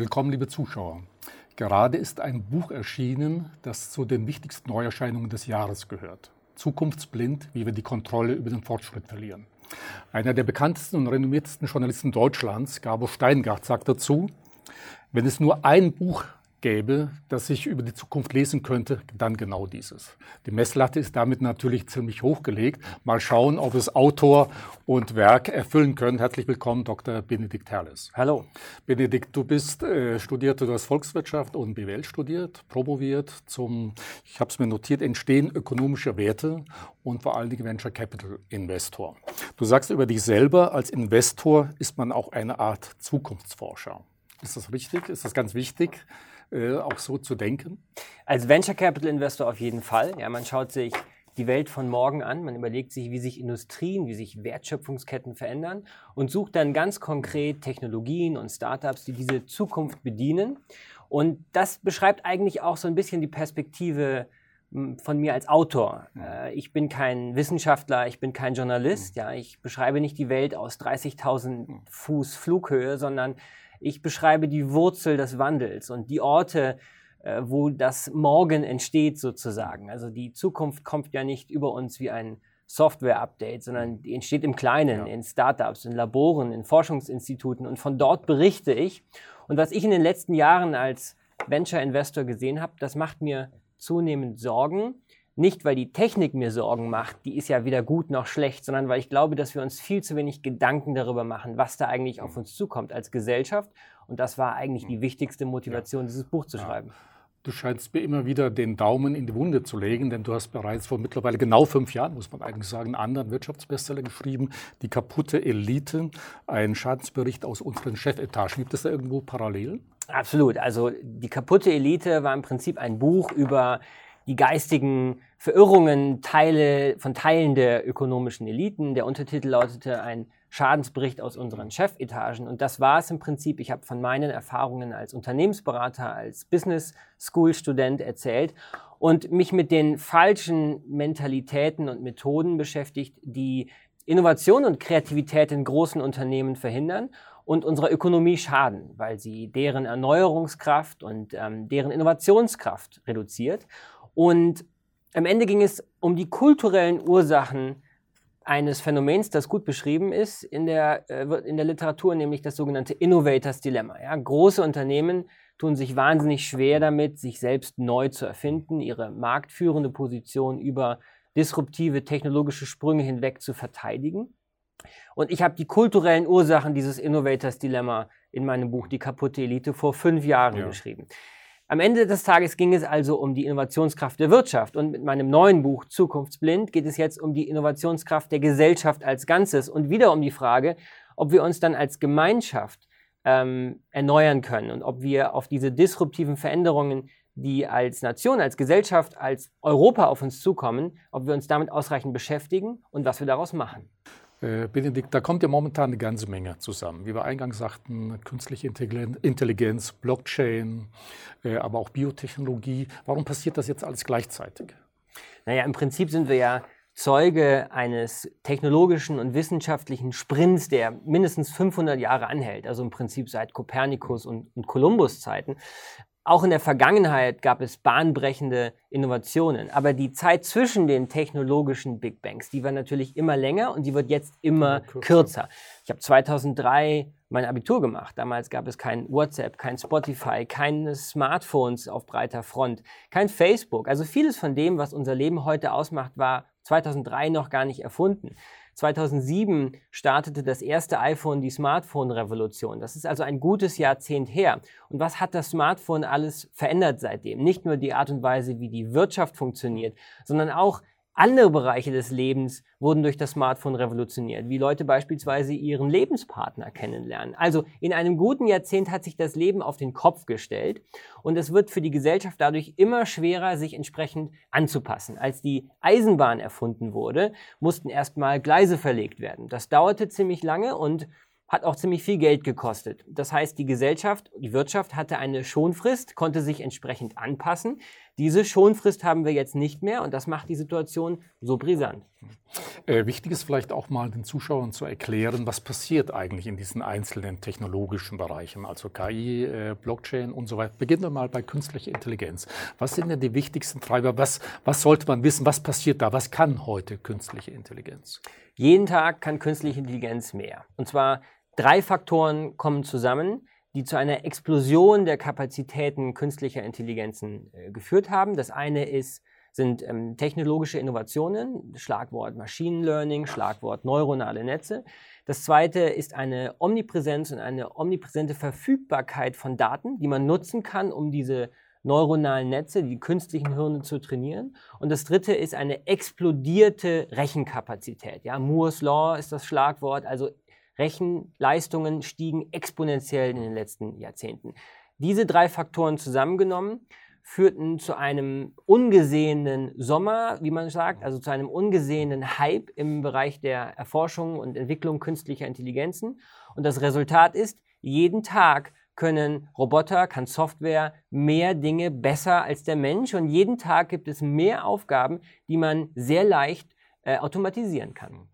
Willkommen, liebe Zuschauer. Gerade ist ein Buch erschienen, das zu den wichtigsten Neuerscheinungen des Jahres gehört. Zukunftsblind, wie wir die Kontrolle über den Fortschritt verlieren. Einer der bekanntesten und renommiertesten Journalisten Deutschlands, Gabo Steingart, sagt dazu, wenn es nur ein Buch gäbe, das ich über die Zukunft lesen könnte, dann genau dieses. Die Messlatte ist damit natürlich ziemlich hochgelegt. Mal schauen, ob es Autor und Werk erfüllen können. Herzlich willkommen, Dr. Benedikt Herles. Hallo. Benedikt, du bist äh, studiert, du hast Volkswirtschaft und BWL studiert, promoviert zum, ich habe es mir notiert, Entstehen ökonomischer Werte und vor allen Dingen Venture Capital Investor. Du sagst über dich selber, als Investor ist man auch eine Art Zukunftsforscher. Ist das richtig? Ist das ganz wichtig? Äh, auch so zu denken? Als Venture Capital Investor auf jeden Fall. Ja, man schaut sich die Welt von morgen an, man überlegt sich, wie sich Industrien, wie sich Wertschöpfungsketten verändern und sucht dann ganz konkret Technologien und Startups, die diese Zukunft bedienen. Und das beschreibt eigentlich auch so ein bisschen die Perspektive von mir als Autor. Äh, ich bin kein Wissenschaftler, ich bin kein Journalist, ja, ich beschreibe nicht die Welt aus 30.000 Fuß Flughöhe, sondern ich beschreibe die Wurzel des Wandels und die Orte, äh, wo das Morgen entsteht sozusagen. Also die Zukunft kommt ja nicht über uns wie ein Software-Update, sondern die entsteht im Kleinen, ja. in Startups, in Laboren, in Forschungsinstituten und von dort berichte ich. Und was ich in den letzten Jahren als Venture-Investor gesehen habe, das macht mir zunehmend Sorgen, nicht, weil die Technik mir Sorgen macht, die ist ja weder gut noch schlecht, sondern weil ich glaube, dass wir uns viel zu wenig Gedanken darüber machen, was da eigentlich auf uns zukommt als Gesellschaft. Und das war eigentlich die wichtigste Motivation, dieses Buch zu schreiben. Du scheinst mir immer wieder den Daumen in die Wunde zu legen, denn du hast bereits vor mittlerweile genau fünf Jahren, muss man eigentlich sagen, einen anderen Wirtschaftsbestseller geschrieben, Die kaputte Elite, ein Schadensbericht aus unseren Chefetagen. Gibt es da irgendwo Parallelen? Absolut. Also die kaputte Elite war im Prinzip ein Buch über die geistigen Verirrungen Teile, von Teilen der ökonomischen Eliten. Der Untertitel lautete ein Schadensbericht aus unseren Chefetagen. Und das war es im Prinzip. Ich habe von meinen Erfahrungen als Unternehmensberater, als Business School Student erzählt und mich mit den falschen Mentalitäten und Methoden beschäftigt, die Innovation und Kreativität in großen Unternehmen verhindern und unserer Ökonomie schaden, weil sie deren Erneuerungskraft und ähm, deren Innovationskraft reduziert. Und am Ende ging es um die kulturellen Ursachen eines Phänomens, das gut beschrieben ist in der, äh, in der Literatur, nämlich das sogenannte Innovators Dilemma. Ja, große Unternehmen tun sich wahnsinnig schwer damit, sich selbst neu zu erfinden, ihre marktführende Position über disruptive technologische Sprünge hinweg zu verteidigen. Und ich habe die kulturellen Ursachen dieses Innovators Dilemma in meinem Buch Die kaputte Elite vor fünf Jahren ja. geschrieben. Am Ende des Tages ging es also um die Innovationskraft der Wirtschaft. Und mit meinem neuen Buch Zukunftsblind geht es jetzt um die Innovationskraft der Gesellschaft als Ganzes und wieder um die Frage, ob wir uns dann als Gemeinschaft ähm, erneuern können und ob wir auf diese disruptiven Veränderungen, die als Nation, als Gesellschaft, als Europa auf uns zukommen, ob wir uns damit ausreichend beschäftigen und was wir daraus machen. Äh, Benedikt, da kommt ja momentan eine ganze Menge zusammen. Wie wir eingangs sagten, künstliche Intelligenz, Blockchain, äh, aber auch Biotechnologie. Warum passiert das jetzt alles gleichzeitig? Naja, im Prinzip sind wir ja Zeuge eines technologischen und wissenschaftlichen Sprints, der mindestens 500 Jahre anhält, also im Prinzip seit Kopernikus und, und Kolumbus Zeiten. Auch in der Vergangenheit gab es bahnbrechende Innovationen, aber die Zeit zwischen den technologischen Big Bangs, die war natürlich immer länger und die wird jetzt immer kürzer. kürzer. Ich habe 2003 mein Abitur gemacht. Damals gab es kein WhatsApp, kein Spotify, keine Smartphones auf breiter Front, kein Facebook. Also vieles von dem, was unser Leben heute ausmacht, war 2003 noch gar nicht erfunden. 2007 startete das erste iPhone die Smartphone-Revolution. Das ist also ein gutes Jahrzehnt her. Und was hat das Smartphone alles verändert seitdem? Nicht nur die Art und Weise, wie die Wirtschaft funktioniert, sondern auch andere Bereiche des Lebens wurden durch das Smartphone revolutioniert, wie Leute beispielsweise ihren Lebenspartner kennenlernen. Also in einem guten Jahrzehnt hat sich das Leben auf den Kopf gestellt und es wird für die Gesellschaft dadurch immer schwerer, sich entsprechend anzupassen. Als die Eisenbahn erfunden wurde, mussten erstmal Gleise verlegt werden. Das dauerte ziemlich lange und hat auch ziemlich viel Geld gekostet. Das heißt, die Gesellschaft, die Wirtschaft hatte eine Schonfrist, konnte sich entsprechend anpassen. Diese Schonfrist haben wir jetzt nicht mehr und das macht die Situation so brisant. Äh, wichtig ist vielleicht auch mal den Zuschauern zu erklären, was passiert eigentlich in diesen einzelnen technologischen Bereichen, also KI, äh, Blockchain und so weiter. Beginnen wir mal bei künstlicher Intelligenz. Was sind denn die wichtigsten Treiber? Was, was sollte man wissen? Was passiert da? Was kann heute künstliche Intelligenz? Jeden Tag kann künstliche Intelligenz mehr. Und zwar drei Faktoren kommen zusammen, die zu einer Explosion der Kapazitäten künstlicher Intelligenzen äh, geführt haben. Das eine ist sind ähm, technologische Innovationen, Schlagwort Machine Learning, Schlagwort neuronale Netze. Das zweite ist eine Omnipräsenz und eine omnipräsente Verfügbarkeit von Daten, die man nutzen kann, um diese neuronalen Netze, die künstlichen Hirne zu trainieren. Und das dritte ist eine explodierte Rechenkapazität. Ja, Moore's Law ist das Schlagwort, also Rechenleistungen stiegen exponentiell in den letzten Jahrzehnten. Diese drei Faktoren zusammengenommen führten zu einem ungesehenen Sommer, wie man sagt, also zu einem ungesehenen Hype im Bereich der Erforschung und Entwicklung künstlicher Intelligenzen. Und das Resultat ist, jeden Tag können Roboter, kann Software mehr Dinge besser als der Mensch und jeden Tag gibt es mehr Aufgaben, die man sehr leicht äh, automatisieren kann.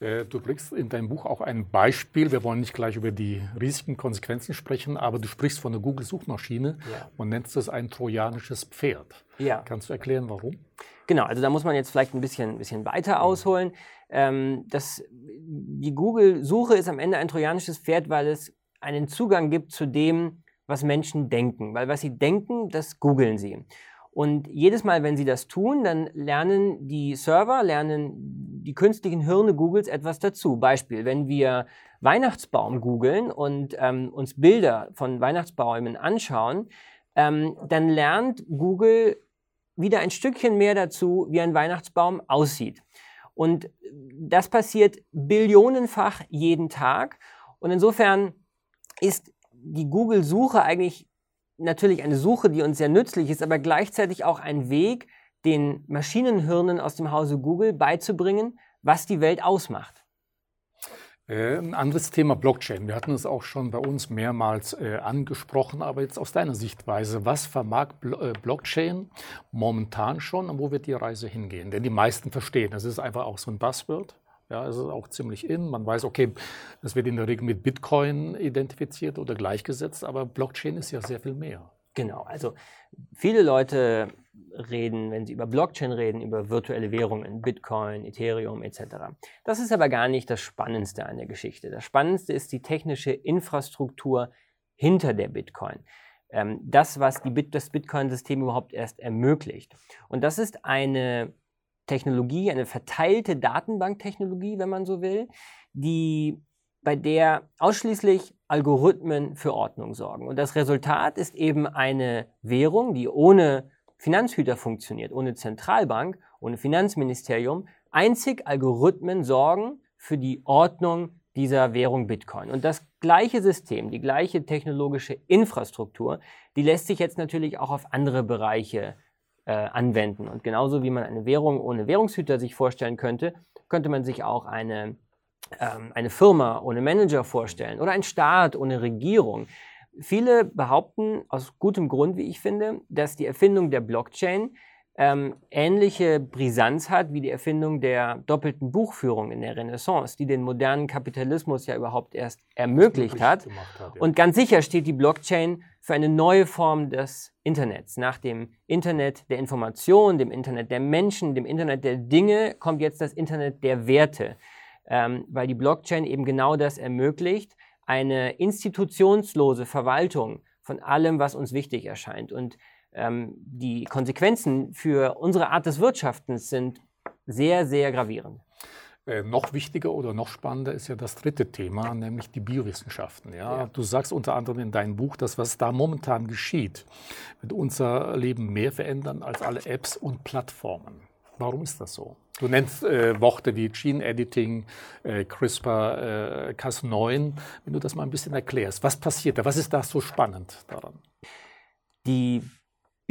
Äh, du bringst in deinem Buch auch ein Beispiel. Wir wollen nicht gleich über die Risiken, Konsequenzen sprechen, aber du sprichst von der Google-Suchmaschine ja. und nennst es ein trojanisches Pferd. Ja. Kannst du erklären, warum? Genau, also da muss man jetzt vielleicht ein bisschen, bisschen weiter ausholen. Ähm, das, die Google-Suche ist am Ende ein trojanisches Pferd, weil es einen Zugang gibt zu dem, was Menschen denken. Weil was sie denken, das googeln sie. Und jedes Mal, wenn sie das tun, dann lernen die Server, lernen die künstlichen Hirne Googles etwas dazu. Beispiel, wenn wir Weihnachtsbaum googeln und ähm, uns Bilder von Weihnachtsbäumen anschauen, ähm, dann lernt Google wieder ein Stückchen mehr dazu, wie ein Weihnachtsbaum aussieht. Und das passiert billionenfach jeden Tag. Und insofern ist die Google-Suche eigentlich natürlich eine Suche, die uns sehr nützlich ist, aber gleichzeitig auch ein Weg, den Maschinenhirnen aus dem Hause Google beizubringen, was die Welt ausmacht. Äh, ein anderes Thema Blockchain. Wir hatten es auch schon bei uns mehrmals äh, angesprochen, aber jetzt aus deiner Sichtweise, was vermag äh, Blockchain momentan schon und wo wird die Reise hingehen? Denn die meisten verstehen, das ist einfach auch so ein Buzzword. Ja, es ist auch ziemlich in. Man weiß, okay, das wird in der Regel mit Bitcoin identifiziert oder gleichgesetzt, aber Blockchain ist ja sehr viel mehr. Genau, also viele Leute reden, wenn sie über Blockchain reden, über virtuelle Währungen, Bitcoin, Ethereum etc. Das ist aber gar nicht das Spannendste an der Geschichte. Das Spannendste ist die technische Infrastruktur hinter der Bitcoin. Ähm, das, was Bit das Bitcoin-System überhaupt erst ermöglicht. Und das ist eine Technologie, eine verteilte Datenbanktechnologie, wenn man so will, die bei der ausschließlich Algorithmen für Ordnung sorgen. Und das Resultat ist eben eine Währung, die ohne Finanzhüter funktioniert, ohne Zentralbank, ohne Finanzministerium. Einzig Algorithmen sorgen für die Ordnung dieser Währung Bitcoin. Und das gleiche System, die gleiche technologische Infrastruktur, die lässt sich jetzt natürlich auch auf andere Bereiche äh, anwenden. Und genauso wie man eine Währung ohne Währungshüter sich vorstellen könnte, könnte man sich auch eine, ähm, eine Firma ohne Manager vorstellen oder ein Staat ohne Regierung. Viele behaupten aus gutem Grund, wie ich finde, dass die Erfindung der Blockchain ähm, ähnliche Brisanz hat wie die Erfindung der doppelten Buchführung in der Renaissance, die den modernen Kapitalismus ja überhaupt erst ermöglicht hat. hat ja. Und ganz sicher steht die Blockchain für eine neue Form des Internets. Nach dem Internet der Information, dem Internet der Menschen, dem Internet der Dinge kommt jetzt das Internet der Werte, ähm, weil die Blockchain eben genau das ermöglicht, eine institutionslose Verwaltung von allem, was uns wichtig erscheint. Und ähm, die Konsequenzen für unsere Art des Wirtschaftens sind sehr, sehr gravierend. Äh, noch wichtiger oder noch spannender ist ja das dritte Thema, nämlich die Biowissenschaften. Ja? ja? Du sagst unter anderem in deinem Buch, dass was da momentan geschieht, wird unser Leben mehr verändern als alle Apps und Plattformen. Warum ist das so? Du nennst äh, Worte wie Gene Editing, äh, CRISPR, äh, Cas9. Wenn du das mal ein bisschen erklärst, was passiert da? Was ist da so spannend daran? Die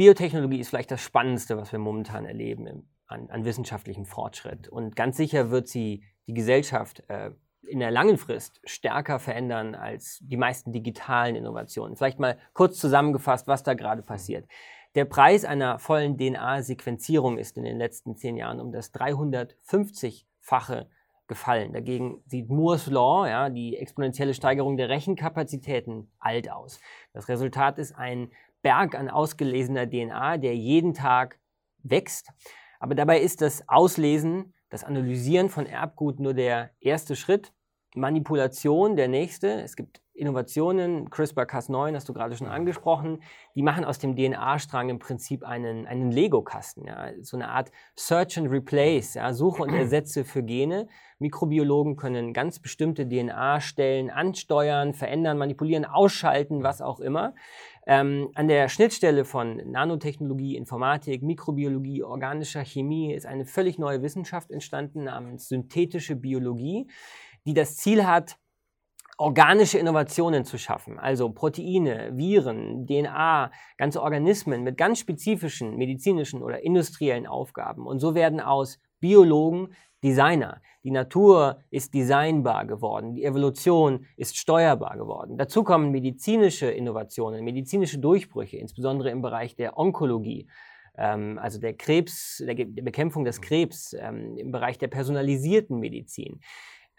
Biotechnologie ist vielleicht das Spannendste, was wir momentan erleben im, an, an, wissenschaftlichem Fortschritt. Und ganz sicher wird sie die Gesellschaft äh, in der langen Frist stärker verändern als die meisten digitalen Innovationen. Vielleicht mal kurz zusammengefasst, was da gerade passiert. Der Preis einer vollen DNA-Sequenzierung ist in den letzten zehn Jahren um das 350 Fache gefallen. Dagegen sieht Moore's Law, ja, die exponentielle Steigerung der Rechenkapazitäten, alt aus. Das Resultat ist ein Berg an ausgelesener DNA, der jeden Tag wächst. Aber dabei ist das Auslesen, das Analysieren von Erbgut nur der erste Schritt. Manipulation der nächste. Es gibt Innovationen, CRISPR-Cas9 hast du gerade schon angesprochen, die machen aus dem DNA-Strang im Prinzip einen, einen Lego-Kasten, ja, so eine Art Search and Replace, ja, Suche und Ersetze für Gene. Mikrobiologen können ganz bestimmte DNA-Stellen ansteuern, verändern, manipulieren, ausschalten, was auch immer. Ähm, an der Schnittstelle von Nanotechnologie, Informatik, Mikrobiologie, organischer Chemie ist eine völlig neue Wissenschaft entstanden namens synthetische Biologie, die das Ziel hat, organische Innovationen zu schaffen, also Proteine, Viren, DNA, ganze Organismen mit ganz spezifischen medizinischen oder industriellen Aufgaben. Und so werden aus Biologen Designer. Die Natur ist designbar geworden, die Evolution ist steuerbar geworden. Dazu kommen medizinische Innovationen, medizinische Durchbrüche, insbesondere im Bereich der Onkologie, ähm, also der Krebs, der, Bekämpfung des Krebs, ähm, im Bereich der personalisierten Medizin.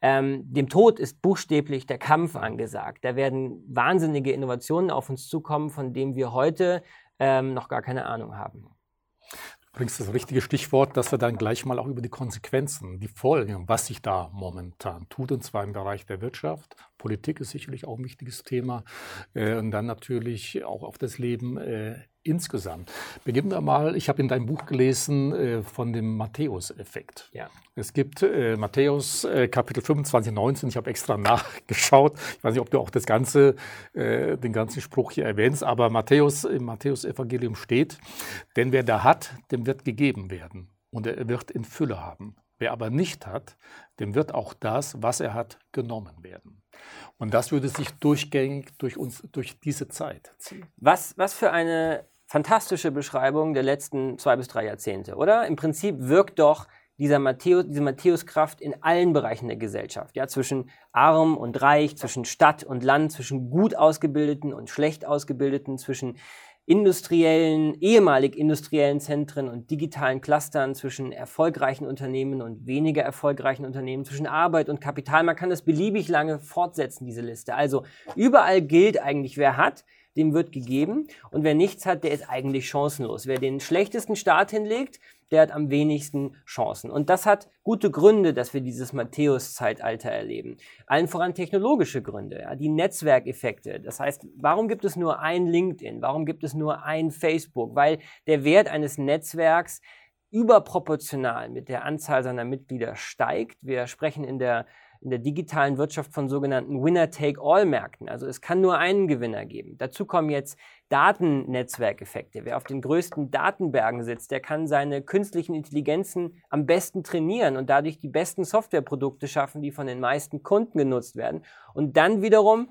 Ähm, dem Tod ist buchstäblich der Kampf angesagt. Da werden wahnsinnige Innovationen auf uns zukommen, von denen wir heute ähm, noch gar keine Ahnung haben. Bringst das richtige Stichwort, dass wir dann gleich mal auch über die Konsequenzen, die Folgen, was sich da momentan tut, und zwar im Bereich der Wirtschaft. Politik ist sicherlich auch ein wichtiges Thema. Äh, und dann natürlich auch auf das Leben äh, insgesamt. Beginnen wir mal, ich habe in deinem Buch gelesen äh, von dem Matthäus-Effekt. Ja. Es gibt äh, Matthäus äh, Kapitel 25, 19, ich habe extra nachgeschaut. Ich weiß nicht, ob du auch das ganze, den ganzen Spruch hier erwähnst, aber Matthäus, im Matthäus-Evangelium steht, denn wer da hat, dem wird gegeben werden und er wird in Fülle haben. Wer aber nicht hat, dem wird auch das, was er hat, genommen werden. Und das würde sich durchgängig durch uns, durch diese Zeit ziehen. Was, was für eine fantastische Beschreibung der letzten zwei bis drei Jahrzehnte, oder? Im Prinzip wirkt doch dieser Matthäus, diese Matthäuskraft in allen Bereichen der Gesellschaft, ja, zwischen arm und reich, zwischen Stadt und Land, zwischen gut ausgebildeten und schlecht ausgebildeten, zwischen industriellen, ehemalig industriellen Zentren und digitalen Clustern, zwischen erfolgreichen Unternehmen und weniger erfolgreichen Unternehmen, zwischen Arbeit und Kapital. Man kann das beliebig lange fortsetzen, diese Liste. Also überall gilt eigentlich, wer hat, dem wird gegeben. Und wer nichts hat, der ist eigentlich chancenlos. Wer den schlechtesten Start hinlegt, der hat am wenigsten Chancen. Und das hat gute Gründe, dass wir dieses Matthäus-Zeitalter erleben. Allen voran technologische Gründe, ja, die Netzwerkeffekte. Das heißt, warum gibt es nur ein LinkedIn? Warum gibt es nur ein Facebook? Weil der Wert eines Netzwerks überproportional mit der Anzahl seiner Mitglieder steigt. Wir sprechen in der in der digitalen Wirtschaft von sogenannten Winner-Take-All-Märkten. Also es kann nur einen Gewinner geben. Dazu kommen jetzt Datennetzwerkeffekte. Wer auf den größten Datenbergen sitzt, der kann seine künstlichen Intelligenzen am besten trainieren und dadurch die besten Softwareprodukte schaffen, die von den meisten Kunden genutzt werden. Und dann wiederum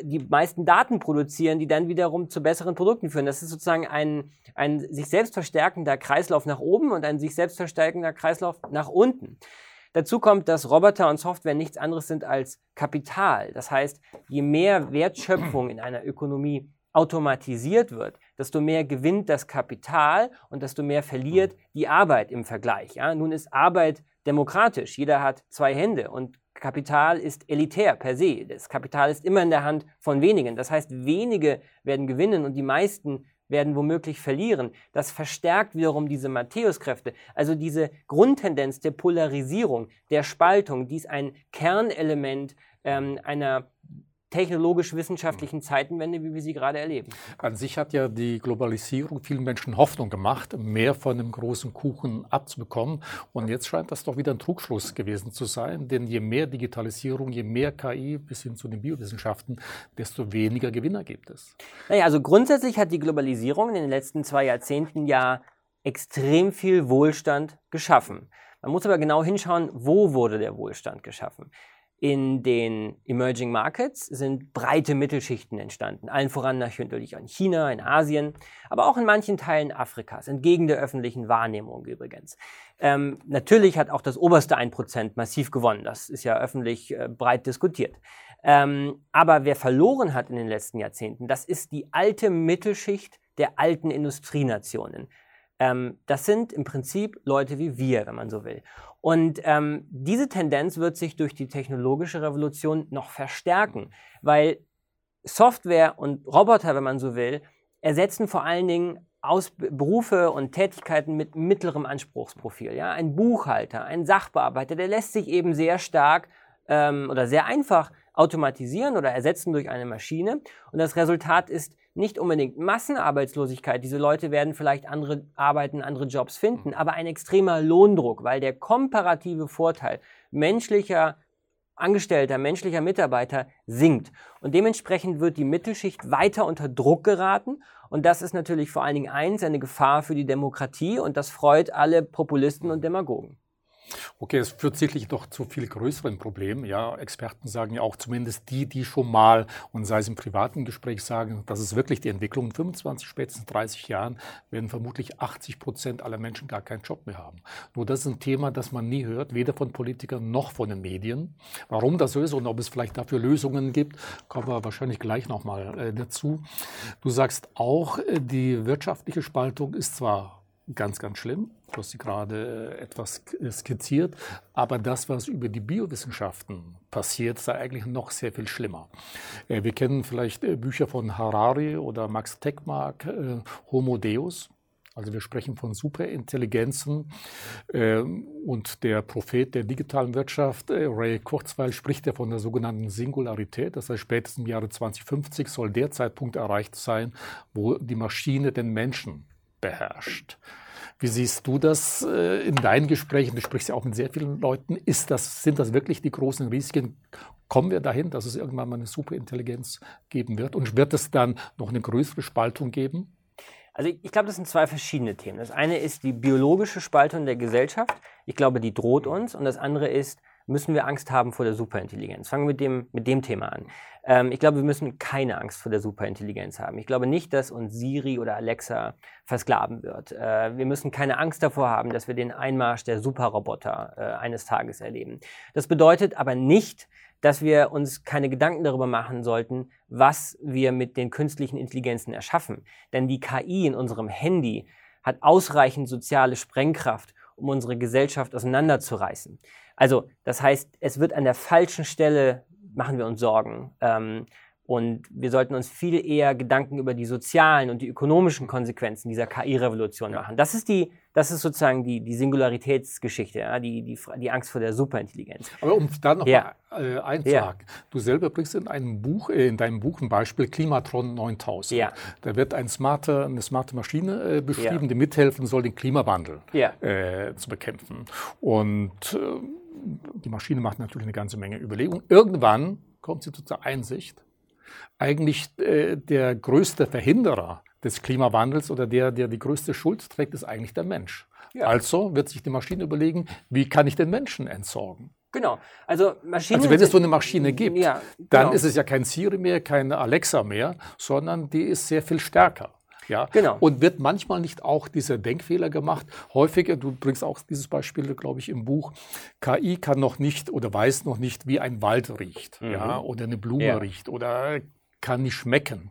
die meisten Daten produzieren, die dann wiederum zu besseren Produkten führen. Das ist sozusagen ein, ein sich selbst verstärkender Kreislauf nach oben und ein sich selbst verstärkender Kreislauf nach unten. Dazu kommt, dass Roboter und Software nichts anderes sind als Kapital. Das heißt, je mehr Wertschöpfung in einer Ökonomie automatisiert wird, desto mehr gewinnt das Kapital und desto mehr verliert die Arbeit im Vergleich. Ja? Nun ist Arbeit demokratisch. Jeder hat zwei Hände und Kapital ist elitär per se. Das Kapital ist immer in der Hand von wenigen. Das heißt, wenige werden gewinnen und die meisten werden womöglich verlieren. Das verstärkt wiederum diese Matthäuskräfte, also diese Grundtendenz der Polarisierung, der Spaltung, die ist ein Kernelement ähm, einer technologisch-wissenschaftlichen Zeitenwende, wie wir sie gerade erleben. An sich hat ja die Globalisierung vielen Menschen Hoffnung gemacht, mehr von dem großen Kuchen abzubekommen. Und jetzt scheint das doch wieder ein Trugschluss gewesen zu sein, denn je mehr Digitalisierung, je mehr KI bis hin zu den Biowissenschaften, desto weniger Gewinner gibt es. Naja, also grundsätzlich hat die Globalisierung in den letzten zwei Jahrzehnten ja extrem viel Wohlstand geschaffen. Man muss aber genau hinschauen, wo wurde der Wohlstand geschaffen. In den Emerging Markets sind breite Mittelschichten entstanden, allen voran natürlich in China, in Asien, aber auch in manchen Teilen Afrikas, entgegen der öffentlichen Wahrnehmung übrigens. Ähm, natürlich hat auch das oberste 1% massiv gewonnen, das ist ja öffentlich äh, breit diskutiert. Ähm, aber wer verloren hat in den letzten Jahrzehnten, das ist die alte Mittelschicht der alten Industrienationen. Ähm, das sind im Prinzip Leute wie wir, wenn man so will. Und ähm, diese Tendenz wird sich durch die technologische Revolution noch verstärken, weil Software und Roboter, wenn man so will, ersetzen vor allen Dingen aus Berufe und Tätigkeiten mit mittlerem Anspruchsprofil. Ja? Ein Buchhalter, ein Sachbearbeiter, der lässt sich eben sehr stark ähm, oder sehr einfach automatisieren oder ersetzen durch eine Maschine. Und das Resultat ist nicht unbedingt Massenarbeitslosigkeit. Diese Leute werden vielleicht andere Arbeiten, andere Jobs finden, mhm. aber ein extremer Lohndruck, weil der komparative Vorteil menschlicher Angestellter, menschlicher Mitarbeiter sinkt. Und dementsprechend wird die Mittelschicht weiter unter Druck geraten. Und das ist natürlich vor allen Dingen eins, eine Gefahr für die Demokratie. Und das freut alle Populisten und Demagogen. Okay, es führt sicherlich doch zu viel größeren Problemen. Ja, Experten sagen ja auch zumindest die, die schon mal und sei es im privaten Gespräch sagen, das ist wirklich die Entwicklung. In 25, spätestens 30 Jahren werden vermutlich 80 Prozent aller Menschen gar keinen Job mehr haben. Nur das ist ein Thema, das man nie hört, weder von Politikern noch von den Medien. Warum das so ist und ob es vielleicht dafür Lösungen gibt, kommen wir wahrscheinlich gleich nochmal äh, dazu. Du sagst auch, äh, die wirtschaftliche Spaltung ist zwar ganz, ganz schlimm. Hast sie gerade äh, etwas skizziert. Aber das, was über die Biowissenschaften passiert, sei eigentlich noch sehr viel schlimmer. Äh, wir kennen vielleicht äh, Bücher von Harari oder Max Tegmark, Homo Deus. Also wir sprechen von Superintelligenzen und der Prophet der digitalen Wirtschaft, Ray Kurzweil, spricht ja von der sogenannten Singularität. Das heißt, spätestens im Jahre 2050 soll der Zeitpunkt erreicht sein, wo die Maschine den Menschen beherrscht. Wie siehst du das äh, in deinen Gesprächen? Du sprichst ja auch mit sehr vielen Leuten. Ist das, sind das wirklich die großen Risiken? Kommen wir dahin, dass es irgendwann mal eine Superintelligenz geben wird? Und wird es dann noch eine größere Spaltung geben? Also ich, ich glaube, das sind zwei verschiedene Themen. Das eine ist die biologische Spaltung der Gesellschaft. Ich glaube, die droht uns. Und das andere ist müssen wir Angst haben vor der Superintelligenz? Fangen wir mit dem, mit dem Thema an. Ähm, ich glaube, wir müssen keine Angst vor der Superintelligenz haben. Ich glaube nicht, dass uns Siri oder Alexa versklaven wird. Äh, wir müssen keine Angst davor haben, dass wir den Einmarsch der Superroboter äh, eines Tages erleben. Das bedeutet aber nicht, dass wir uns keine Gedanken darüber machen sollten, was wir mit den künstlichen Intelligenzen erschaffen. Denn die KI in unserem Handy hat ausreichend soziale Sprengkraft, um unsere Gesellschaft auseinanderzureißen. Also, das heißt, es wird an der falschen Stelle, machen wir uns Sorgen. Ähm, und wir sollten uns viel eher Gedanken über die sozialen und die ökonomischen Konsequenzen dieser KI-Revolution machen. Das ist die, das ist sozusagen die, die Singularitätsgeschichte, ja, die, die, die Angst vor der Superintelligenz. Aber um da noch ja. mal äh, einzuhaken, ja. du selber bringst in einem Buch, äh, in deinem Buch ein Beispiel Klimatron 9000. Ja. Da wird ein smarte, eine smarte Maschine äh, beschrieben, die mithelfen soll, den Klimawandel äh, zu bekämpfen. Und äh, die Maschine macht natürlich eine ganze Menge Überlegungen. Irgendwann kommt sie zu der Einsicht, eigentlich äh, der größte Verhinderer des Klimawandels oder der, der die größte Schuld trägt, ist eigentlich der Mensch. Ja. Also wird sich die Maschine überlegen, wie kann ich den Menschen entsorgen? Genau. Also, Maschinen also wenn es so eine Maschine gibt, ja, dann genau. ist es ja kein Siri mehr, keine Alexa mehr, sondern die ist sehr viel stärker. Ja? Genau. Und wird manchmal nicht auch dieser Denkfehler gemacht? Häufiger, du bringst auch dieses Beispiel, glaube ich, im Buch, KI kann noch nicht oder weiß noch nicht, wie ein Wald riecht mhm. ja? oder eine Blume ja. riecht oder kann nicht schmecken.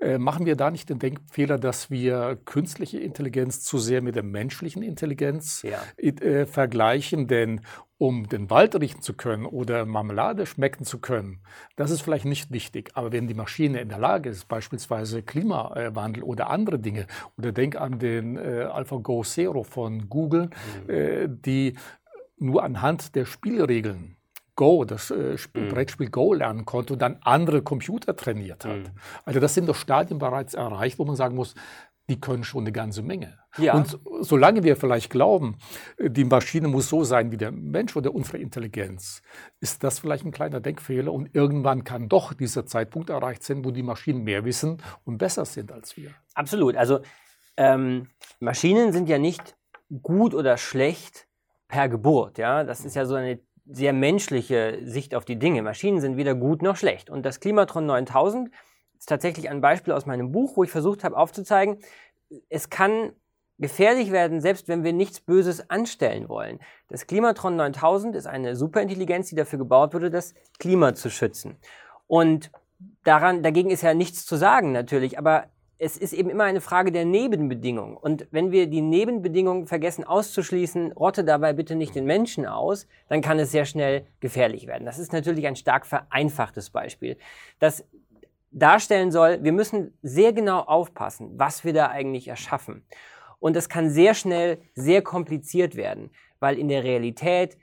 Äh, machen wir da nicht den Denkfehler, dass wir künstliche Intelligenz zu sehr mit der menschlichen Intelligenz ja. äh, vergleichen? Denn um den Wald riechen zu können oder Marmelade schmecken zu können, das ist vielleicht nicht wichtig. Aber wenn die Maschine in der Lage ist, beispielsweise Klimawandel oder andere Dinge, oder denk an den äh, AlphaGo Zero von Google, mhm. äh, die nur anhand der Spielregeln Go, das äh, mhm. Brettspiel Go lernen konnte und dann andere Computer trainiert hat. Mhm. Also das sind doch Stadien bereits erreicht, wo man sagen muss, die können schon eine ganze Menge. Ja. Und solange wir vielleicht glauben, die Maschine muss so sein wie der Mensch oder unsere Intelligenz, ist das vielleicht ein kleiner Denkfehler und irgendwann kann doch dieser Zeitpunkt erreicht sein, wo die Maschinen mehr wissen und besser sind als wir. Absolut. Also ähm, Maschinen sind ja nicht gut oder schlecht per Geburt. Ja, das ist ja so eine sehr menschliche Sicht auf die Dinge. Maschinen sind weder gut noch schlecht. Und das Klimatron 9000 ist tatsächlich ein Beispiel aus meinem Buch, wo ich versucht habe aufzuzeigen, es kann gefährlich werden, selbst wenn wir nichts Böses anstellen wollen. Das Klimatron 9000 ist eine Superintelligenz, die dafür gebaut wurde, das Klima zu schützen. Und daran, dagegen ist ja nichts zu sagen natürlich, aber es ist eben immer eine Frage der Nebenbedingungen. Und wenn wir die Nebenbedingungen vergessen auszuschließen, rotte dabei bitte nicht den Menschen aus, dann kann es sehr schnell gefährlich werden. Das ist natürlich ein stark vereinfachtes Beispiel. Das darstellen soll, wir müssen sehr genau aufpassen, was wir da eigentlich erschaffen. Und das kann sehr schnell sehr kompliziert werden, weil in der Realität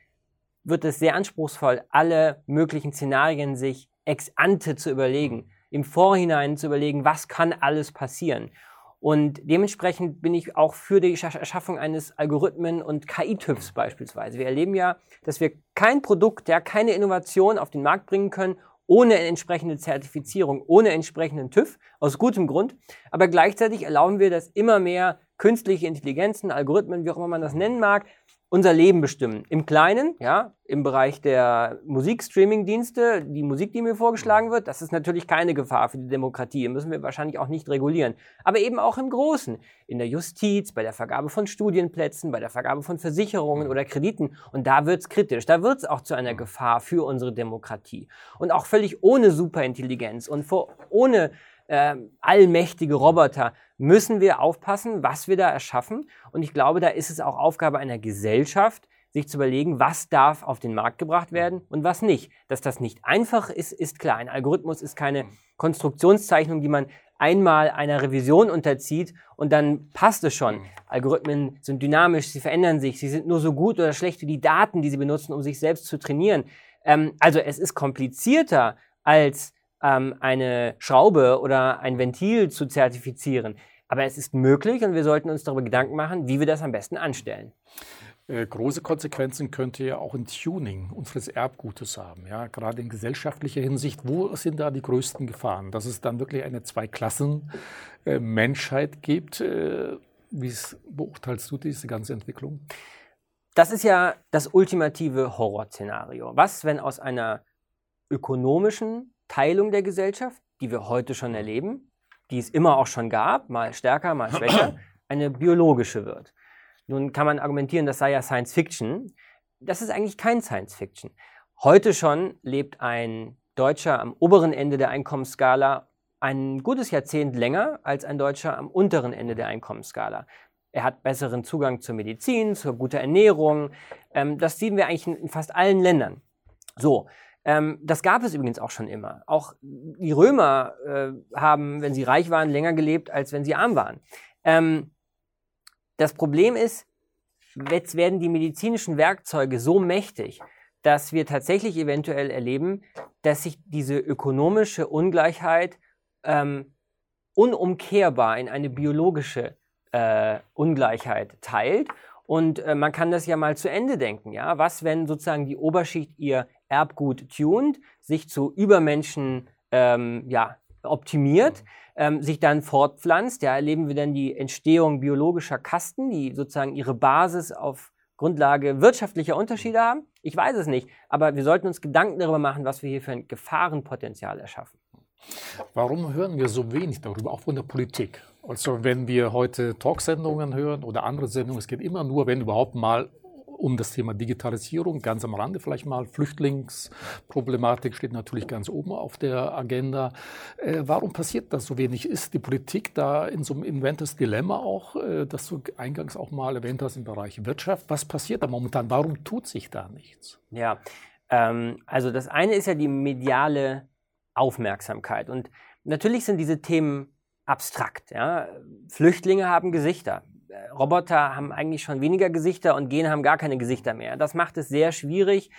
wird es sehr anspruchsvoll, alle möglichen Szenarien sich ex ante zu überlegen im Vorhinein zu überlegen, was kann alles passieren. Und dementsprechend bin ich auch für die Erschaffung eines Algorithmen- und KI-TÜVs beispielsweise. Wir erleben ja, dass wir kein Produkt, ja, keine Innovation auf den Markt bringen können, ohne eine entsprechende Zertifizierung, ohne entsprechenden TÜV, aus gutem Grund. Aber gleichzeitig erlauben wir, dass immer mehr künstliche Intelligenzen, Algorithmen, wie auch immer man das nennen mag, unser Leben bestimmen. Im Kleinen, ja, im Bereich der Musikstreaming-Dienste, die Musik, die mir vorgeschlagen wird, das ist natürlich keine Gefahr für die Demokratie, müssen wir wahrscheinlich auch nicht regulieren. Aber eben auch im Großen, in der Justiz, bei der Vergabe von Studienplätzen, bei der Vergabe von Versicherungen oder Krediten. Und da wird's kritisch, da wird's auch zu einer Gefahr für unsere Demokratie. Und auch völlig ohne Superintelligenz und vor, ohne äh, allmächtige Roboter, müssen wir aufpassen, was wir da erschaffen. Und ich glaube, da ist es auch Aufgabe einer Gesellschaft, sich zu überlegen, was darf auf den Markt gebracht werden und was nicht. Dass das nicht einfach ist, ist klar. Ein Algorithmus ist keine Konstruktionszeichnung, die man einmal einer Revision unterzieht und dann passt es schon. Algorithmen sind dynamisch, sie verändern sich, sie sind nur so gut oder schlecht wie die Daten, die sie benutzen, um sich selbst zu trainieren. Ähm, also es ist komplizierter als ähm, eine Schraube oder ein Ventil zu zertifizieren. Aber es ist möglich und wir sollten uns darüber Gedanken machen, wie wir das am besten anstellen. Äh, große Konsequenzen könnte ja auch ein Tuning unseres Erbgutes haben. Ja? Gerade in gesellschaftlicher Hinsicht, wo sind da die größten Gefahren? Dass es dann wirklich eine Zweiklassen-Menschheit gibt. Äh, wie beurteilst du diese ganze Entwicklung? Das ist ja das ultimative Horrorszenario. Was, wenn aus einer ökonomischen Teilung der Gesellschaft, die wir heute schon erleben, die es immer auch schon gab, mal stärker, mal schwächer, eine biologische wird. Nun kann man argumentieren, das sei ja Science Fiction. Das ist eigentlich kein Science Fiction. Heute schon lebt ein Deutscher am oberen Ende der Einkommensskala ein gutes Jahrzehnt länger als ein Deutscher am unteren Ende der Einkommensskala. Er hat besseren Zugang zur Medizin, zur guter Ernährung. Ähm, das sehen wir eigentlich in fast allen Ländern. So, ähm, das gab es übrigens auch schon immer. Auch die Römer äh, haben, wenn sie reich waren, länger gelebt, als wenn sie arm waren. Ähm, das Problem ist, jetzt werden die medizinischen Werkzeuge so mächtig, dass wir tatsächlich eventuell erleben, dass sich diese ökonomische Ungleichheit ähm, unumkehrbar in eine biologische äh, Ungleichheit teilt. Und äh, man kann das ja mal zu Ende denken. Ja? Was, wenn sozusagen die Oberschicht ihr Erbgut tuned, sich zu Übermenschen ähm, ja, optimiert, ähm, sich dann fortpflanzt. Ja, erleben wir dann die Entstehung biologischer Kasten, die sozusagen ihre Basis auf Grundlage wirtschaftlicher Unterschiede haben? Ich weiß es nicht, aber wir sollten uns Gedanken darüber machen, was wir hier für ein Gefahrenpotenzial erschaffen. Warum hören wir so wenig darüber, auch von der Politik? Also wenn wir heute Talksendungen hören oder andere Sendungen, es geht immer nur, wenn überhaupt mal um das Thema Digitalisierung, ganz am Rande vielleicht mal. Flüchtlingsproblematik steht natürlich ganz oben auf der Agenda. Äh, warum passiert das so wenig? Ist die Politik da in so einem Inventors Dilemma auch, äh, das du eingangs auch mal erwähnt hast im Bereich Wirtschaft? Was passiert da momentan? Warum tut sich da nichts? Ja, ähm, also das eine ist ja die mediale Aufmerksamkeit. Und natürlich sind diese Themen abstrakt. Ja? Flüchtlinge haben Gesichter. Roboter haben eigentlich schon weniger Gesichter und Gene haben gar keine Gesichter mehr. Das macht es sehr schwierig,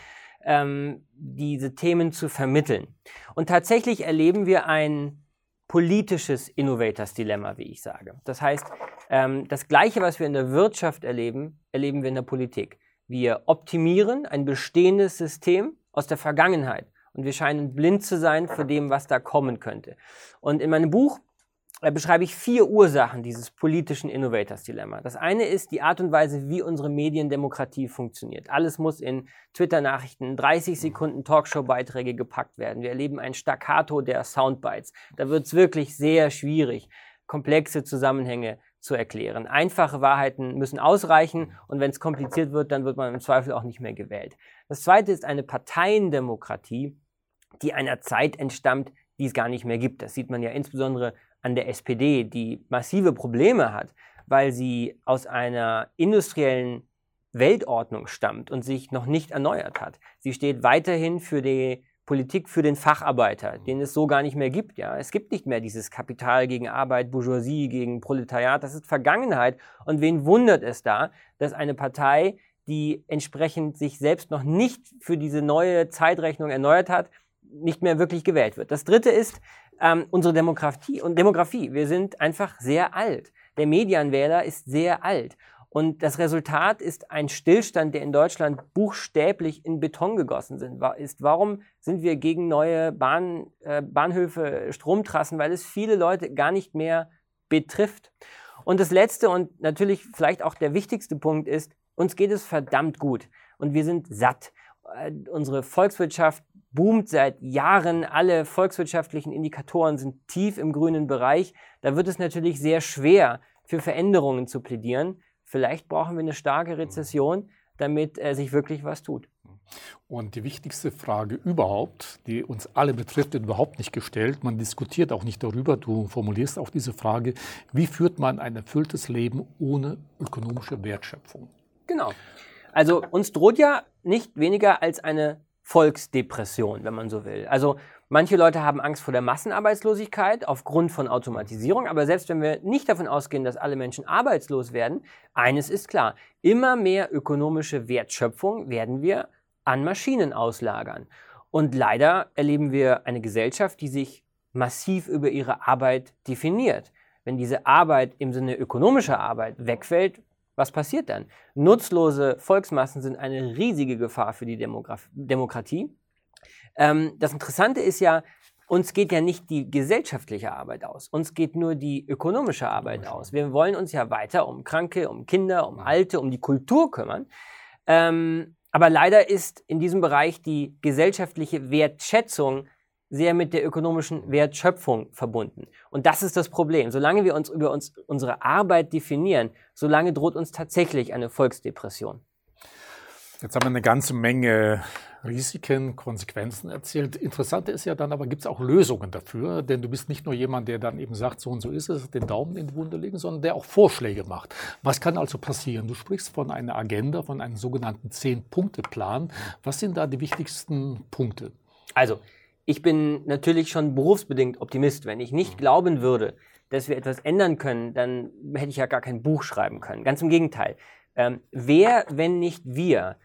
ähm, diese Themen zu vermitteln. Und tatsächlich erleben wir ein politisches Innovators-Dilemma, wie ich sage. Das heißt, ähm, das Gleiche, was wir in der Wirtschaft erleben, erleben wir in der Politik. Wir optimieren ein bestehendes System aus der Vergangenheit und wir scheinen blind zu sein für dem, was da kommen könnte. Und in meinem Buch beschreibe ich vier Ursachen dieses politischen Innovators-Dilemma. Das eine ist die Art und Weise, wie unsere Mediendemokratie funktioniert. Alles muss in Twitter-Nachrichten, 30 Sekunden Talkshow-Beiträge gepackt werden. Wir erleben ein Staccato der Soundbites. Da wird es wirklich sehr schwierig, komplexe Zusammenhänge zu erklären. Einfache Wahrheiten müssen ausreichen und wenn es kompliziert wird, dann wird man im Zweifel auch nicht mehr gewählt. Das zweite ist eine Parteiendemokratie, die einer Zeit entstammt, die es gar nicht mehr gibt. Das sieht man ja insbesondere an der SPD, die massive Probleme hat, weil sie aus einer industriellen Weltordnung stammt und sich noch nicht erneuert hat. Sie steht weiterhin für die Politik für den Facharbeiter, den es so gar nicht mehr gibt. Ja, es gibt nicht mehr dieses Kapital gegen Arbeit, Bourgeoisie gegen Proletariat. Das ist Vergangenheit. Und wen wundert es da, dass eine Partei, die entsprechend sich selbst noch nicht für diese neue Zeitrechnung erneuert hat, nicht mehr wirklich gewählt wird. Das Dritte ist ähm, unsere Demografie und Demografie. Wir sind einfach sehr alt. Der Medianwähler ist sehr alt. Und das Resultat ist ein Stillstand, der in Deutschland buchstäblich in Beton gegossen ist. Warum sind wir gegen neue Bahn, äh, Bahnhöfe, Stromtrassen? Weil es viele Leute gar nicht mehr betrifft. Und das letzte und natürlich vielleicht auch der wichtigste Punkt ist, uns geht es verdammt gut und wir sind satt. Äh, unsere Volkswirtschaft boomt seit Jahren. Alle volkswirtschaftlichen Indikatoren sind tief im grünen Bereich. Da wird es natürlich sehr schwer, für Veränderungen zu plädieren. Vielleicht brauchen wir eine starke Rezession, damit äh, sich wirklich was tut. Und die wichtigste Frage überhaupt, die uns alle betrifft, wird überhaupt nicht gestellt. Man diskutiert auch nicht darüber. Du formulierst auch diese Frage, wie führt man ein erfülltes Leben ohne ökonomische Wertschöpfung? Genau. Also uns droht ja nicht weniger als eine Volksdepression, wenn man so will. Also Manche Leute haben Angst vor der Massenarbeitslosigkeit aufgrund von Automatisierung, aber selbst wenn wir nicht davon ausgehen, dass alle Menschen arbeitslos werden, eines ist klar, immer mehr ökonomische Wertschöpfung werden wir an Maschinen auslagern. Und leider erleben wir eine Gesellschaft, die sich massiv über ihre Arbeit definiert. Wenn diese Arbeit im Sinne ökonomischer Arbeit wegfällt, was passiert dann? Nutzlose Volksmassen sind eine riesige Gefahr für die Demograf Demokratie. Ähm, das Interessante ist ja, uns geht ja nicht die gesellschaftliche Arbeit aus, uns geht nur die ökonomische Arbeit aus. Wir wollen uns ja weiter um Kranke, um Kinder, um Alte, um die Kultur kümmern. Ähm, aber leider ist in diesem Bereich die gesellschaftliche Wertschätzung sehr mit der ökonomischen Wertschöpfung verbunden. Und das ist das Problem. Solange wir uns über uns, unsere Arbeit definieren, solange droht uns tatsächlich eine Volksdepression. Jetzt haben wir eine ganze Menge Risiken, Konsequenzen erzählt. Interessant ist ja dann aber, gibt es auch Lösungen dafür, denn du bist nicht nur jemand, der dann eben sagt, so und so ist es, den Daumen in die Wunde legen, sondern der auch Vorschläge macht. Was kann also passieren? Du sprichst von einer Agenda, von einem sogenannten Zehn-Punkte-Plan. Was sind da die wichtigsten Punkte? Also, ich bin natürlich schon berufsbedingt Optimist. Wenn ich nicht glauben würde, dass wir etwas ändern können, dann hätte ich ja gar kein Buch schreiben können. Ganz im Gegenteil. Ähm, wer, wenn nicht wir,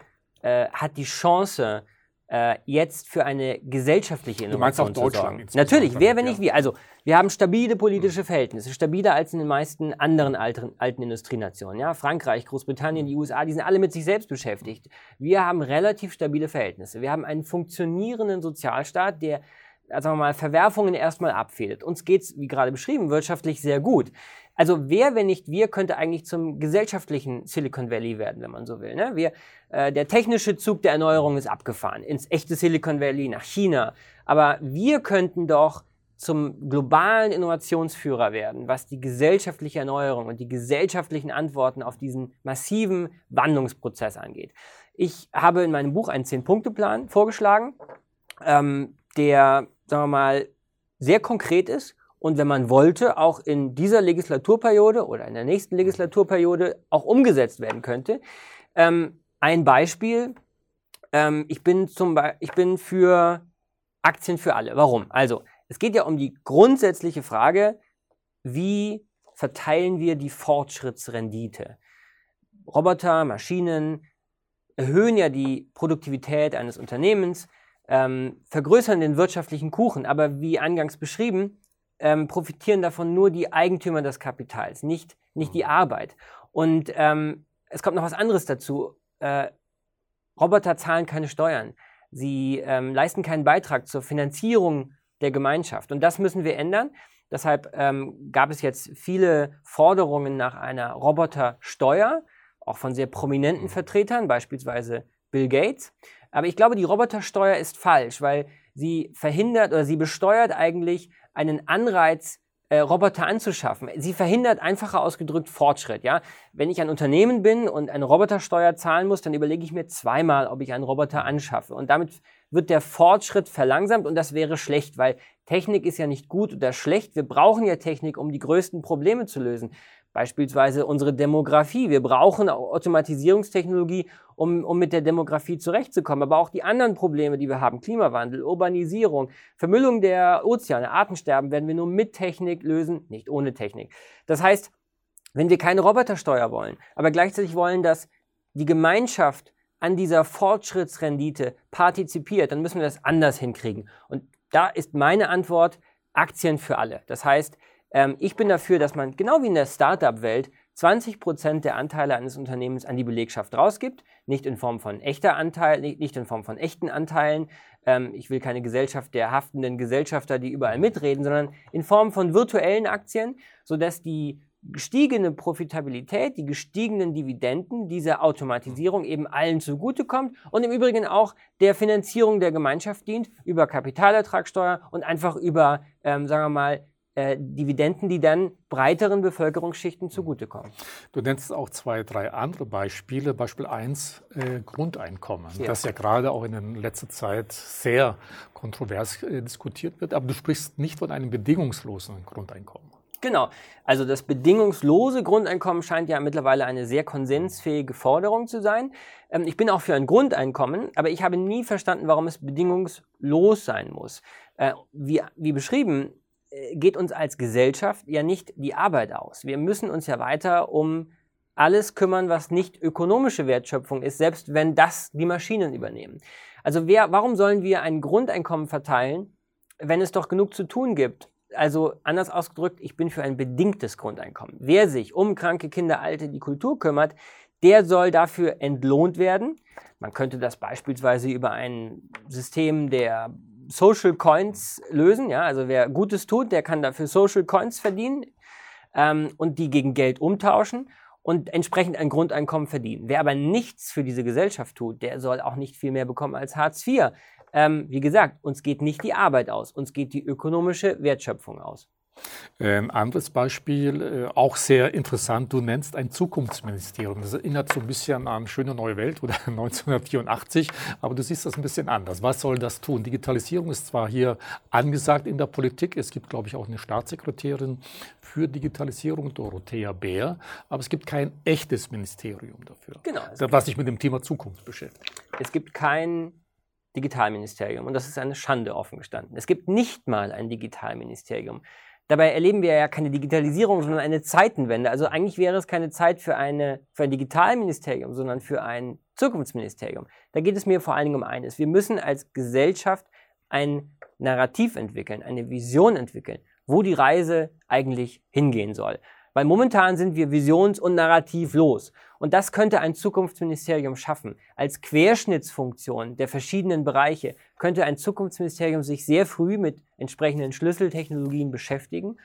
äh, hat die Chance, äh, jetzt für eine gesellschaftliche Innovation zu sorgen. Natürlich, wer, wenn nicht wir. Also, wir haben stabile politische Verhältnisse, stabiler als in den meisten anderen alten, alten Industrienationen. Ja? Frankreich, Großbritannien, die USA, die sind alle mit sich selbst beschäftigt. Wir haben relativ stabile Verhältnisse. Wir haben einen funktionierenden Sozialstaat, der sagen wir mal, Verwerfungen erstmal abfedert. Uns geht's, wie gerade beschrieben, wirtschaftlich sehr gut. Also wer, wenn nicht wir, könnte eigentlich zum gesellschaftlichen Silicon Valley werden, wenn man so will. Ne? Wir, äh, der technische Zug der Erneuerung ist abgefahren ins echte Silicon Valley, nach China. Aber wir könnten doch zum globalen Innovationsführer werden, was die gesellschaftliche Erneuerung und die gesellschaftlichen Antworten auf diesen massiven Wandlungsprozess angeht. Ich habe in meinem Buch einen Zehn-Punkte-Plan vorgeschlagen, ähm, der, sagen wir mal, sehr konkret ist und wenn man wollte, auch in dieser Legislaturperiode oder in der nächsten Legislaturperiode auch umgesetzt werden könnte. Ähm, ein Beispiel, ähm, ich, bin zum Be ich bin für Aktien für alle. Warum? Also, es geht ja um die grundsätzliche Frage, wie verteilen wir die Fortschrittsrendite? Roboter, Maschinen erhöhen ja die Produktivität eines Unternehmens, ähm, vergrößern den wirtschaftlichen Kuchen, aber wie eingangs beschrieben, ähm, profitieren davon nur die Eigentümer des Kapitals, nicht, nicht die mhm. Arbeit. Und ähm, es kommt noch was anderes dazu. Äh, Roboter zahlen keine Steuern. Sie ähm, leisten keinen Beitrag zur Finanzierung der Gemeinschaft. Und das müssen wir ändern. Deshalb ähm, gab es jetzt viele Forderungen nach einer Robotersteuer, auch von sehr prominenten mhm. Vertretern, beispielsweise Bill Gates. Aber ich glaube, die Robotersteuer ist falsch, weil sie verhindert oder sie besteuert eigentlich einen Anreiz, äh, Roboter anzuschaffen. Sie verhindert einfacher ausgedrückt Fortschritt. Ja? Wenn ich ein Unternehmen bin und eine Robotersteuer zahlen muss, dann überlege ich mir zweimal, ob ich einen Roboter anschaffe. Und damit wird der Fortschritt verlangsamt und das wäre schlecht, weil Technik ist ja nicht gut oder schlecht. Wir brauchen ja Technik, um die größten Probleme zu lösen. Beispielsweise unsere Demografie. Wir brauchen Automatisierungstechnologie, um, um mit der Demografie zurechtzukommen. Aber auch die anderen Probleme, die wir haben, Klimawandel, Urbanisierung, Vermüllung der Ozeane, Artensterben, werden wir nur mit Technik lösen, nicht ohne Technik. Das heißt, wenn wir keine Robotersteuer wollen, aber gleichzeitig wollen, dass die Gemeinschaft an dieser Fortschrittsrendite partizipiert, dann müssen wir das anders hinkriegen. Und da ist meine Antwort Aktien für alle. Das heißt, ähm, ich bin dafür, dass man genau wie in der Startup-Welt 20 Prozent der Anteile eines Unternehmens an die Belegschaft rausgibt, nicht in Form von echter Anteil, nicht in Form von echten Anteilen. Ähm, ich will keine Gesellschaft der haftenden Gesellschafter, die überall mitreden, sondern in Form von virtuellen Aktien, sodass die gestiegene Profitabilität, die gestiegenen Dividenden dieser Automatisierung eben allen zugutekommt und im Übrigen auch der Finanzierung der Gemeinschaft dient über Kapitalertragssteuer und einfach über, ähm, sagen wir mal, äh, Dividenden, die dann breiteren Bevölkerungsschichten zugutekommen. Du nennst auch zwei, drei andere Beispiele. Beispiel eins äh, Grundeinkommen, ja. das ja gerade auch in letzter Zeit sehr kontrovers äh, diskutiert wird. Aber du sprichst nicht von einem bedingungslosen Grundeinkommen. Genau. Also das bedingungslose Grundeinkommen scheint ja mittlerweile eine sehr konsensfähige Forderung zu sein. Ähm, ich bin auch für ein Grundeinkommen, aber ich habe nie verstanden, warum es bedingungslos sein muss. Äh, wie, wie beschrieben, geht uns als Gesellschaft ja nicht die Arbeit aus. Wir müssen uns ja weiter um alles kümmern, was nicht ökonomische Wertschöpfung ist, selbst wenn das die Maschinen übernehmen. Also wer, warum sollen wir ein Grundeinkommen verteilen, wenn es doch genug zu tun gibt? Also anders ausgedrückt, ich bin für ein bedingtes Grundeinkommen. Wer sich um kranke Kinder, Alte, die Kultur kümmert, der soll dafür entlohnt werden. Man könnte das beispielsweise über ein System der Social Coins lösen. Ja? Also wer Gutes tut, der kann dafür Social Coins verdienen ähm, und die gegen Geld umtauschen und entsprechend ein Grundeinkommen verdienen. Wer aber nichts für diese Gesellschaft tut, der soll auch nicht viel mehr bekommen als Hartz IV. Ähm, wie gesagt, uns geht nicht die Arbeit aus, uns geht die ökonomische Wertschöpfung aus. Ein anderes Beispiel, äh, auch sehr interessant, du nennst ein Zukunftsministerium. Das erinnert so ein bisschen an Schöne Neue Welt oder 1984, aber du siehst das ein bisschen anders. Was soll das tun? Digitalisierung ist zwar hier angesagt in der Politik, es gibt, glaube ich, auch eine Staatssekretärin für Digitalisierung, Dorothea Bär, aber es gibt kein echtes Ministerium dafür, genau, was sich mit dem Thema Zukunft beschäftigt. Es gibt kein Digitalministerium. Und das ist eine Schande offen gestanden. Es gibt nicht mal ein Digitalministerium. Dabei erleben wir ja keine Digitalisierung, sondern eine Zeitenwende. Also eigentlich wäre es keine Zeit für, eine, für ein Digitalministerium, sondern für ein Zukunftsministerium. Da geht es mir vor allen Dingen um eines. Wir müssen als Gesellschaft ein Narrativ entwickeln, eine Vision entwickeln, wo die Reise eigentlich hingehen soll. Weil momentan sind wir visions- und narrativlos. Und das könnte ein Zukunftsministerium schaffen. Als Querschnittsfunktion der verschiedenen Bereiche könnte ein Zukunftsministerium sich sehr früh mit entsprechenden Schlüsseltechnologien beschäftigen,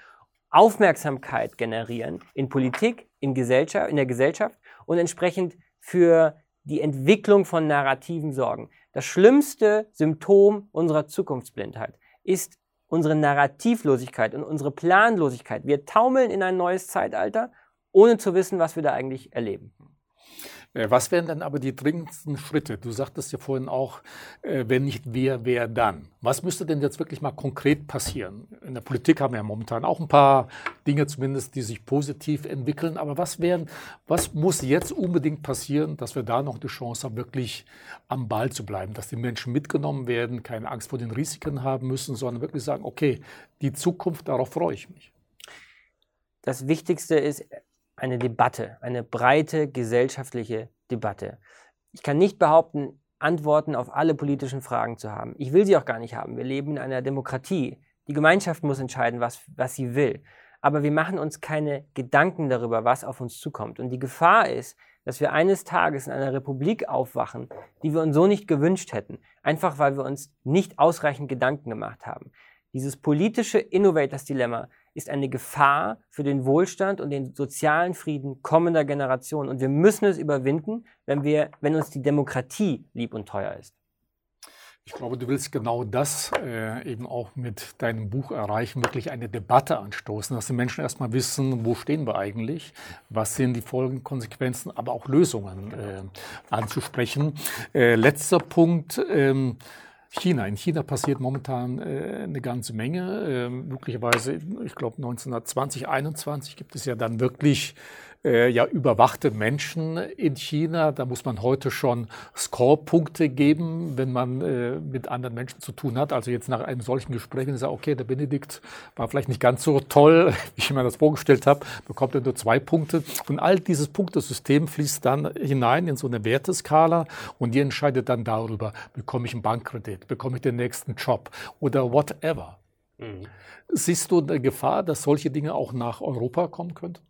Aufmerksamkeit generieren in Politik, in, Gesellschaft, in der Gesellschaft und entsprechend für die Entwicklung von Narrativen sorgen. Das schlimmste Symptom unserer Zukunftsblindheit ist unsere Narrativlosigkeit und unsere Planlosigkeit. Wir taumeln in ein neues Zeitalter, ohne zu wissen, was wir da eigentlich erleben. Äh, was wären dann aber die dringendsten Schritte? Du sagtest ja vorhin auch, äh, wenn nicht wer, wer dann? Was müsste denn jetzt wirklich mal konkret passieren? In der Politik haben wir ja momentan auch ein paar Dinge zumindest, die sich positiv entwickeln. Aber was wären, was muss jetzt unbedingt passieren, dass wir da noch die Chance haben, wirklich am Ball zu bleiben, dass die Menschen mitgenommen werden, keine Angst vor den Risiken haben müssen, sondern wirklich sagen, okay, die Zukunft, darauf freue ich mich. Das Wichtigste ist, eine Debatte, eine breite gesellschaftliche Debatte. Ich kann nicht behaupten, Antworten auf alle politischen Fragen zu haben. Ich will sie auch gar nicht haben. Wir leben in einer Demokratie. Die Gemeinschaft muss entscheiden, was, was sie will. Aber wir machen uns keine Gedanken darüber, was auf uns zukommt. Und die Gefahr ist, dass wir eines Tages in einer Republik aufwachen, die wir uns so nicht gewünscht hätten, einfach weil wir uns nicht ausreichend Gedanken gemacht haben. Dieses politische Innovators-Dilemma ist eine Gefahr für den Wohlstand und den sozialen Frieden kommender Generationen. Und wir müssen es überwinden, wenn, wir, wenn uns die Demokratie lieb und teuer ist. Ich glaube, du willst genau das äh, eben auch mit deinem Buch erreichen, wirklich eine Debatte anstoßen, dass die Menschen erstmal wissen, wo stehen wir eigentlich, was sind die Folgen, Konsequenzen, aber auch Lösungen äh, anzusprechen. Äh, letzter Punkt. Ähm, China. In China passiert momentan äh, eine ganze Menge. Äh, möglicherweise, ich glaube 1920, 21 gibt es ja dann wirklich äh, ja überwachte Menschen in China. Da muss man heute schon Score-Punkte geben, wenn man äh, mit anderen Menschen zu tun hat. Also jetzt nach einem solchen Gespräch, wenn ich sage, okay, der Benedikt war vielleicht nicht ganz so toll, wie ich mir das vorgestellt habe, bekommt er nur zwei Punkte. Und all dieses Punktesystem fließt dann hinein in so eine Werteskala und die entscheidet dann darüber, bekomme ich einen Bankkredit, bekomme ich den nächsten Job oder whatever. Mhm. Siehst du eine Gefahr, dass solche Dinge auch nach Europa kommen könnten?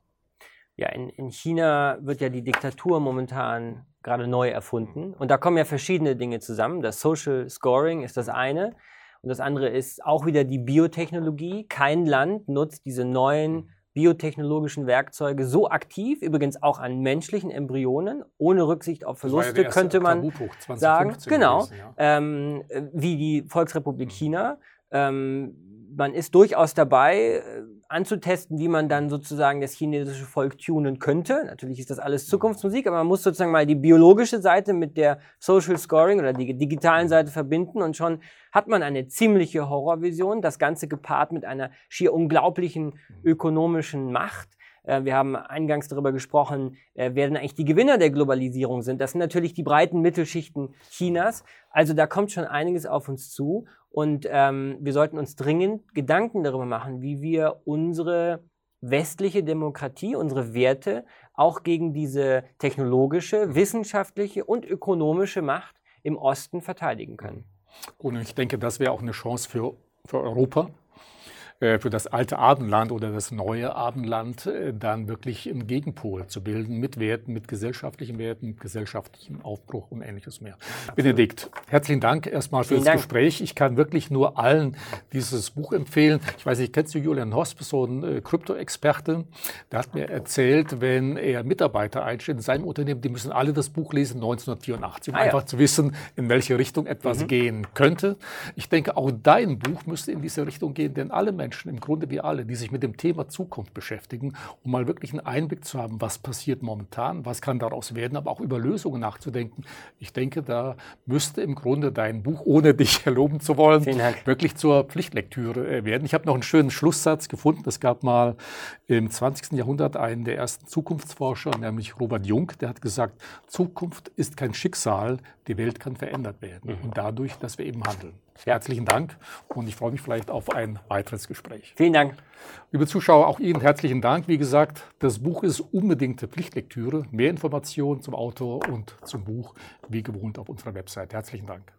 Ja, in, in China wird ja die Diktatur momentan gerade neu erfunden. Und da kommen ja verschiedene Dinge zusammen. Das Social Scoring ist das eine. Und das andere ist auch wieder die Biotechnologie. Kein Land nutzt diese neuen biotechnologischen Werkzeuge so aktiv, übrigens auch an menschlichen Embryonen, ohne Rücksicht auf Verluste, ja könnte man sagen, genau, gewesen, ja. ähm, wie die Volksrepublik mhm. China. Ähm, man ist durchaus dabei, äh, anzutesten, wie man dann sozusagen das chinesische Volk tunen könnte. Natürlich ist das alles Zukunftsmusik, aber man muss sozusagen mal die biologische Seite mit der Social Scoring oder die digitalen Seite verbinden und schon hat man eine ziemliche Horrorvision, das Ganze gepaart mit einer schier unglaublichen ökonomischen Macht. Äh, wir haben eingangs darüber gesprochen, äh, wer denn eigentlich die Gewinner der Globalisierung sind. Das sind natürlich die breiten Mittelschichten Chinas. Also da kommt schon einiges auf uns zu. Und ähm, wir sollten uns dringend Gedanken darüber machen, wie wir unsere westliche Demokratie, unsere Werte auch gegen diese technologische, wissenschaftliche und ökonomische Macht im Osten verteidigen können. Und ich denke, das wäre auch eine Chance für, für Europa, für das alte Abendland oder das neue Abendland äh, dann wirklich einen Gegenpol zu bilden mit Werten, mit gesellschaftlichen Werten, mit gesellschaftlichem Aufbruch und ähnliches mehr. Benedikt, herzlichen Dank erstmal für das Dank. Gespräch. Ich kann wirklich nur allen dieses Buch empfehlen. Ich weiß nicht, kennst du Julian Hosp, so ein äh, Krypto-Experte? Der hat mir erzählt, wenn er Mitarbeiter einstellt in seinem Unternehmen, die müssen alle das Buch lesen 1984, um ah, einfach ja. zu wissen, in welche Richtung etwas mhm. gehen könnte. Ich denke, auch dein Buch müsste in diese Richtung gehen, denn alle Menschen Menschen, im Grunde wie alle, die sich mit dem Thema Zukunft beschäftigen, um mal wirklich einen Einblick zu haben, was passiert momentan, was kann daraus werden, aber auch über Lösungen nachzudenken. Ich denke, da müsste im Grunde dein Buch, ohne dich erloben zu wollen, wirklich zur Pflichtlektüre äh, werden. Ich habe noch einen schönen Schlusssatz gefunden. Es gab mal im 20. Jahrhundert einen der ersten Zukunftsforscher, nämlich Robert Jung, der hat gesagt, Zukunft ist kein Schicksal, die Welt kann verändert werden. Mhm. Und dadurch, dass wir eben handeln. Herzlichen Dank und ich freue mich vielleicht auf ein weiteres Gespräch. Vielen Dank. Liebe Zuschauer, auch Ihnen herzlichen Dank. Wie gesagt, das Buch ist unbedingte Pflichtlektüre. Mehr Informationen zum Autor und zum Buch wie gewohnt auf unserer Website. Herzlichen Dank.